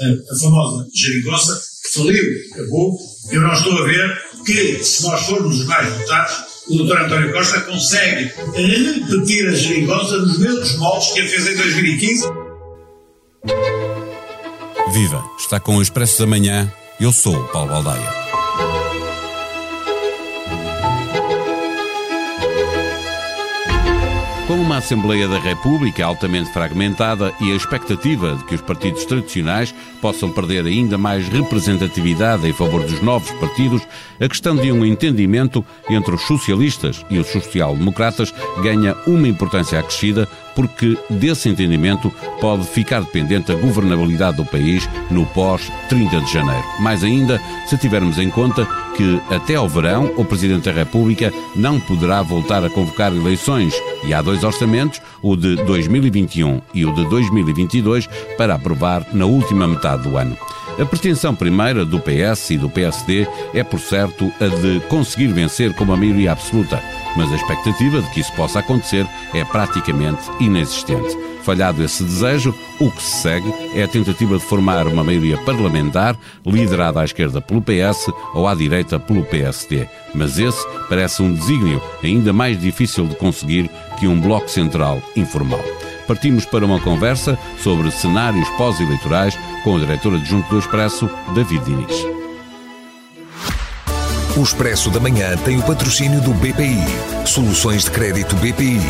a, a famosa geringonça, faliu, acabou. Eu não estou a ver que, se nós formos os mais votados, o Dr. António Costa consegue repetir a geringonça nos mesmos moldes que a fez em 2015. Viva! Está com o Expresso da Manhã. Eu sou o Paulo Baldaia. Com uma Assembleia da República altamente fragmentada e a expectativa de que os partidos tradicionais possam perder ainda mais representatividade em favor dos novos partidos, a questão de um entendimento entre os socialistas e os social-democratas ganha uma importância acrescida porque desse entendimento pode ficar dependente a governabilidade do país no pós-30 de janeiro. Mais ainda, se tivermos em conta que até ao verão o Presidente da República não poderá voltar a convocar eleições e há dois orçamentos, o de 2021 e o de 2022, para aprovar na última metade do ano. A pretensão primeira do PS e do PSD é, por certo, a de conseguir vencer com uma maioria absoluta, mas a expectativa de que isso possa acontecer é praticamente inexistente. Falhado esse desejo, o que se segue é a tentativa de formar uma maioria parlamentar liderada à esquerda pelo PS ou à direita pelo PSD. Mas esse parece um desígnio ainda mais difícil de conseguir que um bloco central informal partimos para uma conversa sobre cenários pós-eleitorais com o diretor adjunto do Expresso, David Diniz. O Expresso da Manhã tem o patrocínio do BPI. Soluções de crédito BPI.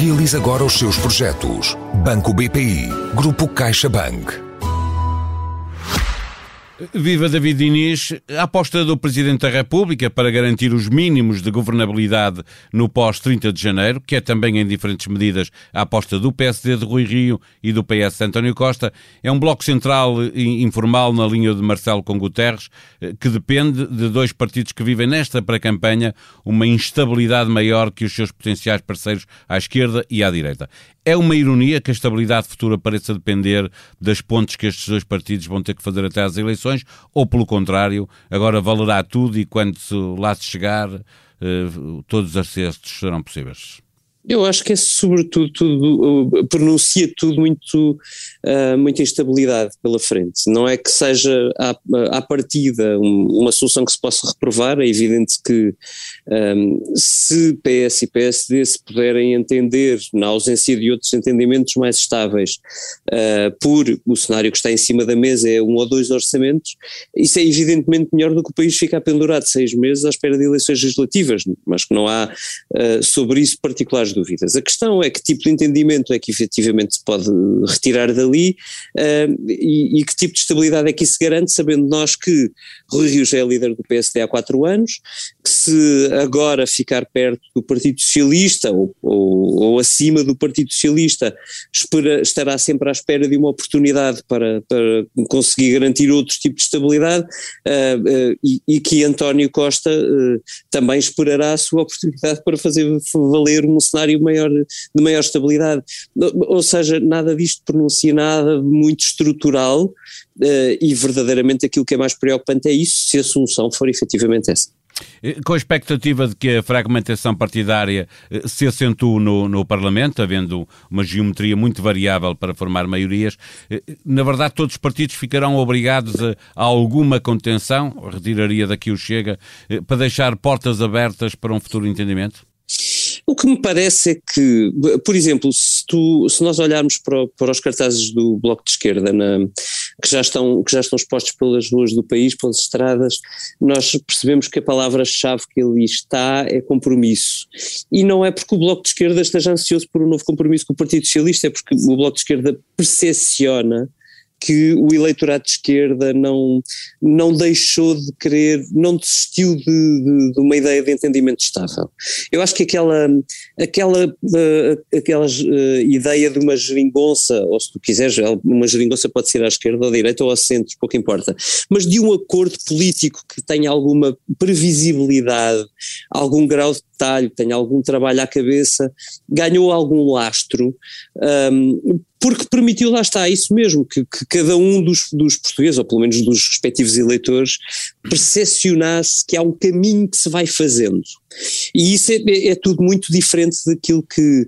Realize agora os seus projetos. Banco BPI. Grupo CaixaBank. Viva David Diniz. A aposta do Presidente da República para garantir os mínimos de governabilidade no pós-30 de janeiro, que é também em diferentes medidas a aposta do PSD de Rui Rio e do PS de António Costa, é um bloco central informal na linha de Marcelo com Guterres, eh, que depende de dois partidos que vivem nesta pré-campanha uma instabilidade maior que os seus potenciais parceiros à esquerda e à direita. É uma ironia que a estabilidade futura pareça depender das pontes que estes dois partidos vão ter que fazer até às eleições, ou pelo contrário, agora valerá tudo e quando lá se chegar, eh, todos os acertos serão possíveis? Eu acho que é sobretudo tudo, pronuncia tudo muito, uh, muita instabilidade pela frente. Não é que seja à, à partida uma solução que se possa reprovar, é evidente que um, se PS e PSD se puderem entender, na ausência de outros entendimentos mais estáveis, uh, por o cenário que está em cima da mesa é um ou dois orçamentos, isso é evidentemente melhor do que o país ficar pendurado seis meses à espera de eleições legislativas, mas que não há uh, sobre isso particulares dúvidas. A questão é que tipo de entendimento é que efetivamente se pode retirar dali uh, e, e, que tipo de estabilidade é que isso garante, sabendo nós que Rui Rio já é líder do PSD há quatro anos, se agora ficar perto do Partido Socialista ou, ou, ou acima do Partido Socialista espera, estará sempre à espera de uma oportunidade para, para conseguir garantir outro tipo de estabilidade uh, uh, e, e, que António Costa também esperará a sua oportunidade para fazer valer um cenário maior, de maior estabilidade. Ou seja, nada disto pronuncia nada muito estrutural uh, e verdadeiramente aquilo que é mais preocupante é isso, se a solução for efetivamente essa. Eh, com a expectativa de que a fragmentação partidária eh, se acentue no, no, Parlamento, havendo uma geometria muito variável para formar maiorias, na verdade todos os partidos ficarão obrigados a, a alguma contenção, retiraria daqui o Chega, para deixar portas abertas para um futuro entendimento? O que me parece é que, por exemplo, se, tu, se nós olharmos para, para, os cartazes do Bloco de Esquerda, na, que, já estão, que já estão expostos pelas ruas do país, pelas estradas, nós percebemos que a palavra-chave que ali está é compromisso. E não é porque o Bloco de Esquerda esteja ansioso por um novo compromisso com o Partido Socialista, é porque o Bloco de Esquerda percepciona que o eleitorado de esquerda não, não deixou de querer, não desistiu de, de, de uma ideia de entendimento estável. Eu acho que aquela, aquela, uh, aquela uh, ideia de uma geringonça, ou se tu quiseres, uma geringonça pode ser à esquerda ou à direita ou ao centro, pouco importa, mas de um acordo político que tenha alguma previsibilidade, algum grau de detalhe, tenha algum trabalho à cabeça, ganhou algum lastro, um, porque permitiu, lá está, isso mesmo, que, que cada um dos, dos, portugueses, ou pelo menos dos respectivos eleitores, percepcionasse que há um caminho que se vai fazendo. E isso é, é, é tudo muito diferente daquilo que,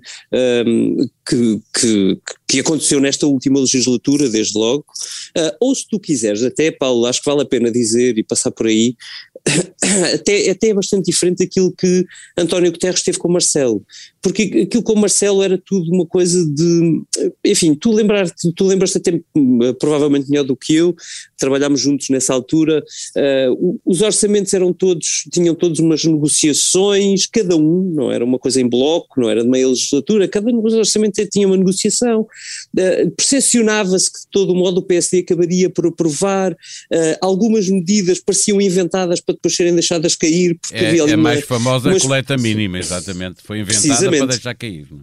um, que, que, que aconteceu nesta última legislatura, desde logo, uh, ou se tu quiseres, até Paulo, acho que vale a pena dizer e passar por aí, até, até é bastante diferente daquilo que António Guterres teve com Marcelo, porque aquilo com Marcelo era tudo uma coisa de, enfim, tu lembrar tu lembras-te até provavelmente melhor do que eu, trabalhámos juntos nessa altura, uh, os orçamentos eram todos, tinham todos umas negociações, cada um, não era uma coisa em bloco, não era de meia legislatura, cada um dos orçamentos tinha uma negociação, uh, percepcionava-se que de todo modo o PSD acabaria por aprovar, uh, algumas medidas pareciam inventadas para depois serem deixadas cair, porque é, havia ali É mais famosa coleta mínima, exatamente, foi inventada para deixar cair. Não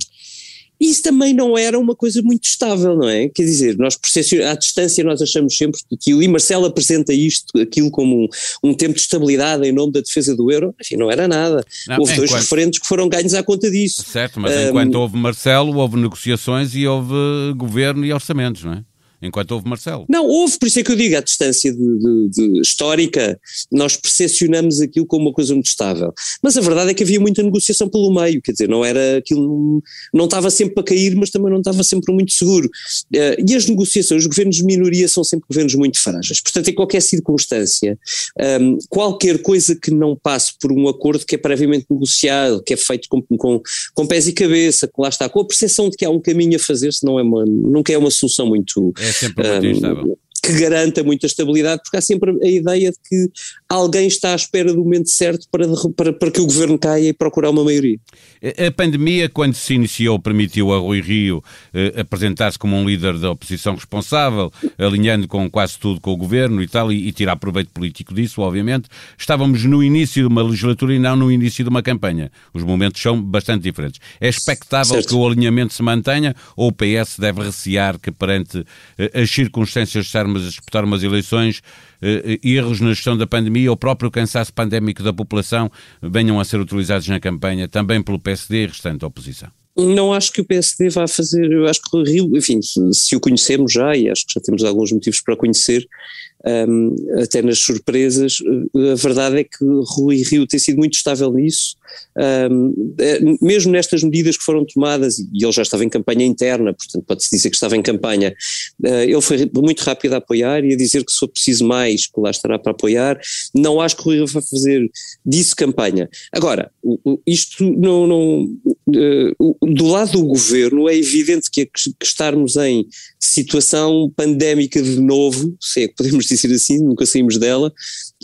é? Isso também não era uma coisa muito estável, não é? Quer dizer, nós à distância nós achamos sempre aquilo, e Marcelo apresenta isto, aquilo como um, um, tempo de estabilidade em nome da defesa do euro, enfim, não era nada. Não, houve enquanto... dois referentes que foram ganhos à conta disso. Certo, mas um, enquanto houve Marcelo, houve negociações e houve governo e orçamentos, não é? Enquanto houve Marcelo. Não, houve, por isso é que eu digo, à distância de, de, de histórica, nós percepcionamos aquilo como uma coisa muito estável. Mas a verdade é que havia muita negociação pelo meio, quer dizer, não era aquilo, não estava sempre para cair, mas também não estava sempre muito seguro. Uh, e as negociações, os governos de minoria são sempre governos muito frágeis. Portanto, em qualquer circunstância, ehm, qualquer coisa que não passe por um acordo que é previamente negociado, que é feito com, com, com pés e cabeça, que lá está, com a percepção de que há um caminho a fazer-se, não é uma, nunca é uma solução muito. É sempre muito um, instável que garanta muita estabilidade, porque há sempre a ideia de que alguém está à espera do momento certo para, para, para que o governo caia e procurar uma maioria. A pandemia, quando se iniciou, permitiu a Rui Rio eh, apresentar-se como um líder da oposição responsável, alinhando com quase tudo com o governo e tal, e, e, tirar proveito político disso, obviamente. Estávamos no início de uma legislatura e não no início de uma campanha. Os momentos são bastante diferentes. É expectável certo. que o alinhamento se mantenha ou o PS deve recear que, perante eh, as circunstâncias de estarmos a disputar umas eleições, erros na gestão da pandemia, o próprio cansaço pandémico da população venham a ser utilizados na campanha também pelo PSD e restante oposição? Não acho que o PSD vá fazer, eu acho que o Rio, enfim, se o conhecemos já, e acho que já temos alguns motivos para conhecer, um, até nas surpresas, a verdade é que Rui Rio tem sido muito estável nisso, um, é, mesmo nestas medidas que foram tomadas, e ele já estava em campanha interna, portanto pode-se dizer que estava em campanha, uh, ele foi muito rápido a apoiar e a dizer que se for preciso mais, que lá estará para apoiar, não acho que Rui Rio vai fazer disso campanha. Agora, isto não, não uh, do lado do governo é evidente que, que estarmos em situação pandémica de novo, se é que podemos dizer assim, nunca saímos dela,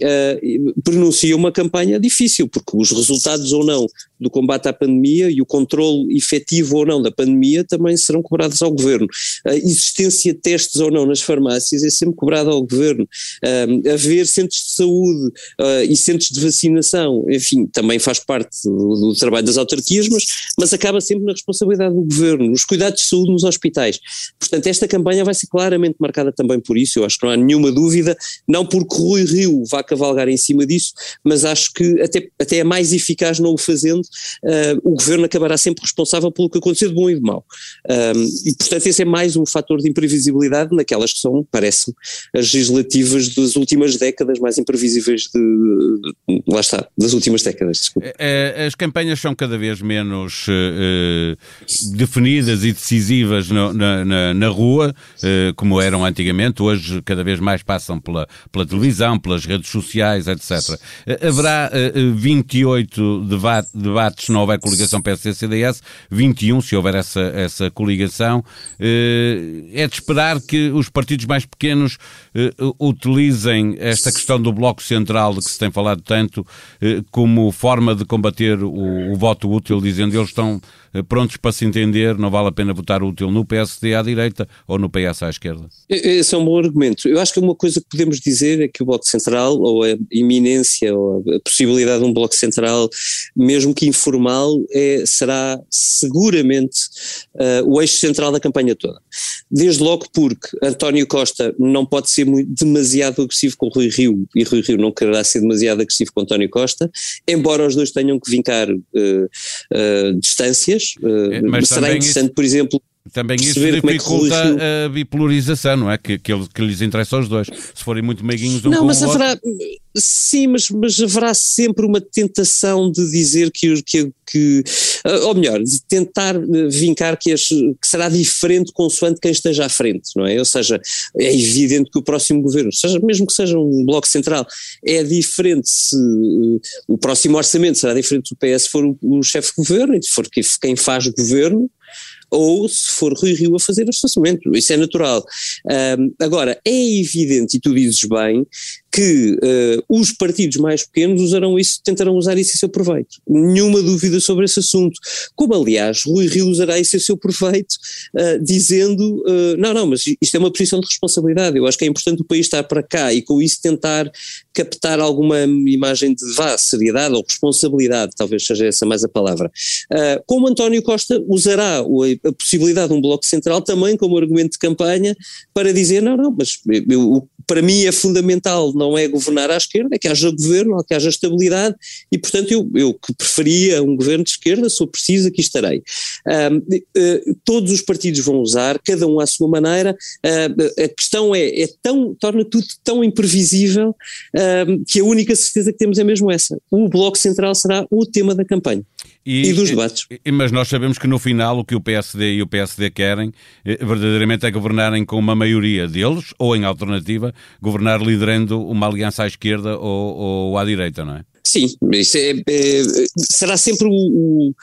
uh, pronuncia uma campanha difícil, porque os resultados ou não do combate à pandemia e o controle efetivo ou não da pandemia também serão cobrados ao governo. A existência de testes ou não nas farmácias é sempre cobrada ao governo. Uh, haver centros de saúde uh, e centros de vacinação, enfim, também faz parte do, do, trabalho das autarquias, mas, mas acaba sempre na responsabilidade do governo. Os cuidados de saúde nos hospitais. Portanto, esta campanha vai ser claramente marcada também por isso, eu acho que não há nenhuma dúvida, não porque Rui Rio vá cavalgar em cima disso, mas acho que até, até é mais eficaz não o fazendo, uh, o governo acabará sempre responsável pelo que acontecer de bom e de mau. Um, e portanto esse é mais um fator de imprevisibilidade naquelas que são, parece-me, as legislativas das últimas décadas mais imprevisíveis de, lá está, das últimas décadas. É, é, as campanhas são cada vez menos uh, definidas e decisivas no, na, na, na, rua, uh, como eram antigamente, hoje cada vez mais passam pela, pela televisão, pelas redes sociais, etc. Haverá 28 debates se não houver coligação PSD-CDS, 21 se houver essa, essa coligação. É de esperar que os partidos mais pequenos utilizem esta questão do Bloco Central, de que se tem falado tanto, como forma de combater o, o voto útil, dizendo eles estão eh, prontos para se entender, não vale a pena votar útil no PSD à direita ou no PS à esquerda? Esse é um bom argumento. Eu acho que uma coisa que podemos dizer é que o Bloco Central, ou a iminência, ou a possibilidade de um Bloco Central, mesmo que informal, é, será seguramente uh, o eixo central da campanha toda. Desde logo porque António Costa não pode ser muito, demasiado agressivo com Rui Rio, e Rui Rio não quererá ser demasiado agressivo com António Costa, embora os dois tenham que vincar uh, uh, distâncias, uh, mas será interessante, isso... por exemplo, Também isso dificulta é a bipolarização, não é? Que, que, que, lhes interessa aos dois. Se forem muito meiguinhos um não, mas o haverá, outro. Sim, mas, mas haverá sempre uma tentação de dizer que, que, que ou melhor, de tentar vincar que, as, que será diferente consoante quem esteja à frente, não é? Ou seja, é evidente que o próximo governo, seja, mesmo que seja um bloco central, é diferente se uh, o próximo orçamento será diferente se o PS for o, o chefe de governo, e se for quem faz governo, ou se for Rui Rio a fazer o orçamento, isso é natural. Um, agora, é evidente, e tu dizes bem, que uh, os partidos mais pequenos usarão isso, tentarão usar isso a seu proveito. Nenhuma dúvida sobre esse assunto. Como, aliás, Rui Rio usará isso a seu proveito, uh, dizendo: uh, não, não, mas isto é uma posição de responsabilidade. Eu acho que é importante o país estar para cá e com isso tentar captar alguma imagem de vá, seriedade ou responsabilidade, talvez seja essa mais a palavra. como António Costa usará a possibilidade de um Bloco Central também como argumento de campanha para dizer: não, não, mas eu, para mim é fundamental não é governar à esquerda, é que haja governo, é que haja estabilidade e, portanto, eu, eu que preferia um governo de esquerda, sou preciso, aqui estarei. Eh, todos os partidos vão usar, cada um à sua maneira, a questão é, é tão, torna tudo tão imprevisível que a única certeza que temos é mesmo essa. O Bloco Central será o tema da campanha. E, e, dos debates. E, mas nós sabemos que no final o que o PSD e o PSD querem eh, verdadeiramente é governarem com uma maioria deles, ou em alternativa, governar liderando uma aliança à esquerda ou, ou à direita, não é? Sim, isso é, é, será sempre o, o,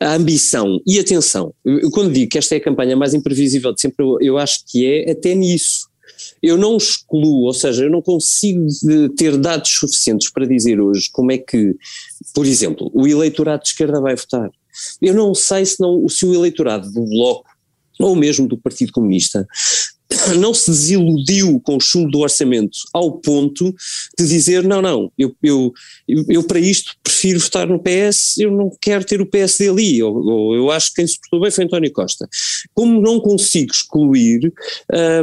a ambição e atenção. Eu, quando digo que esta é a campanha mais imprevisível de sempre, eu, eu acho que é até nisso. Eu não excluo, ou seja, eu não consigo ter dados suficientes para dizer hoje como é que, por exemplo, o eleitorado de esquerda vai votar. Eu não sei se, não, se o eleitorado do Bloco ou mesmo do Partido Comunista não se desiludiu com o chumbo do orçamento ao ponto de dizer não, não, eu, eu, eu, para isto prefiro votar no PS, eu não quero ter o PSD ali, ou, ou eu acho que quem se portou bem foi António Costa. Como não consigo excluir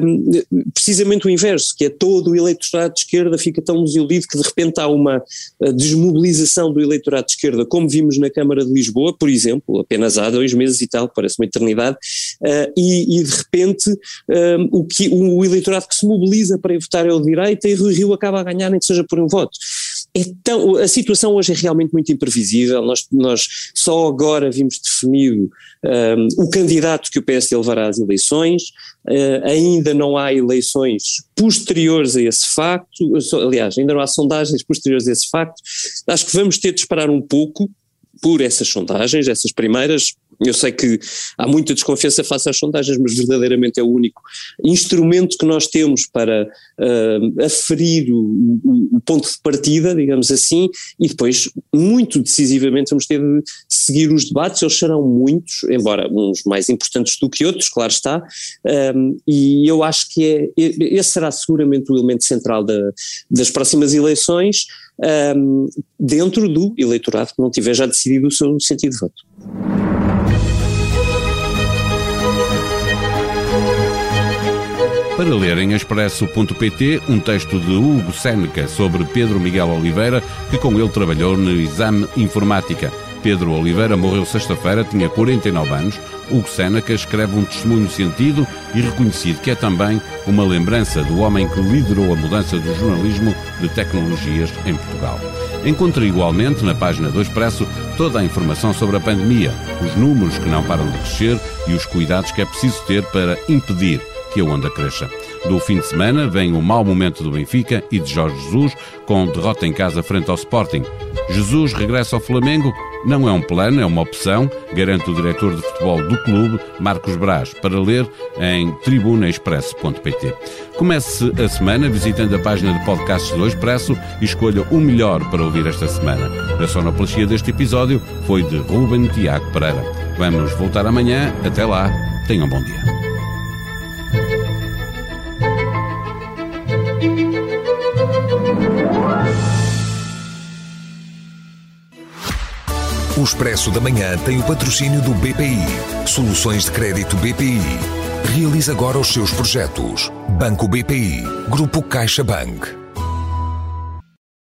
um, precisamente o inverso, que é todo o eleitorado de esquerda fica tão desiludido que de repente há uma uh, desmobilização do eleitorado de esquerda, como vimos na Câmara de Lisboa, por exemplo, apenas há dois meses e tal, parece uma eternidade, uh, e, e, de repente um, o, que, o eleitorado que se mobiliza para votar é o direita e Rui Rio acaba a ganhar nem que seja por um voto. Então, a situação hoje é realmente muito imprevisível. Nós, nós só agora vimos definido um, o candidato que o PSD levará às eleições. Uh, ainda não há eleições posteriores a esse facto. Aliás, ainda não há sondagens posteriores a esse facto. Acho que vamos ter de esperar um pouco por essas sondagens, essas primeiras, eu sei que há muita desconfiança face às sondagens, mas verdadeiramente é o único instrumento que nós temos para uh, aferir o, o, ponto de partida, digamos assim, e depois, muito decisivamente, vamos ter de seguir os debates, eles serão muitos, embora uns mais importantes do que outros, claro está, um, e eu acho que é, esse será seguramente o elemento central da, das próximas eleições, um, dentro do eleitorado que não tiver já decidido o seu sentido de voto. Para ler em expresso.pt um texto de Hugo Seneca sobre Pedro Miguel Oliveira, que com ele trabalhou no exame informática. Pedro Oliveira morreu sexta-feira, tinha 49 anos. Hugo Seneca escreve um testemunho sentido e reconhecido, que é também uma lembrança do homem que liderou a mudança do jornalismo de tecnologias em Portugal. Encontre igualmente na página do Expresso toda a informação sobre a pandemia, os números que não param de crescer e os cuidados que é preciso ter para impedir que a onda cresça. Do fim de semana vem o mau momento do Benfica e de Jorge Jesus, com derrota em casa frente ao Sporting. Jesus regressa ao Flamengo? Não é um plano, é uma opção, garante o diretor de futebol do clube, Marcos Braz, para ler em tribunaexpresso.pt. Comece a semana visitando a página de podcasts do Expresso e escolha o melhor para ouvir esta semana. A sonoplastia deste episódio foi de Ruben Tiago Pereira. Vamos voltar amanhã. Até lá. Tenham um bom dia. O Expresso da Manhã tem o patrocínio do BPI. Soluções de crédito BPI. Realize agora os seus projetos. Banco BPI. Grupo CaixaBank.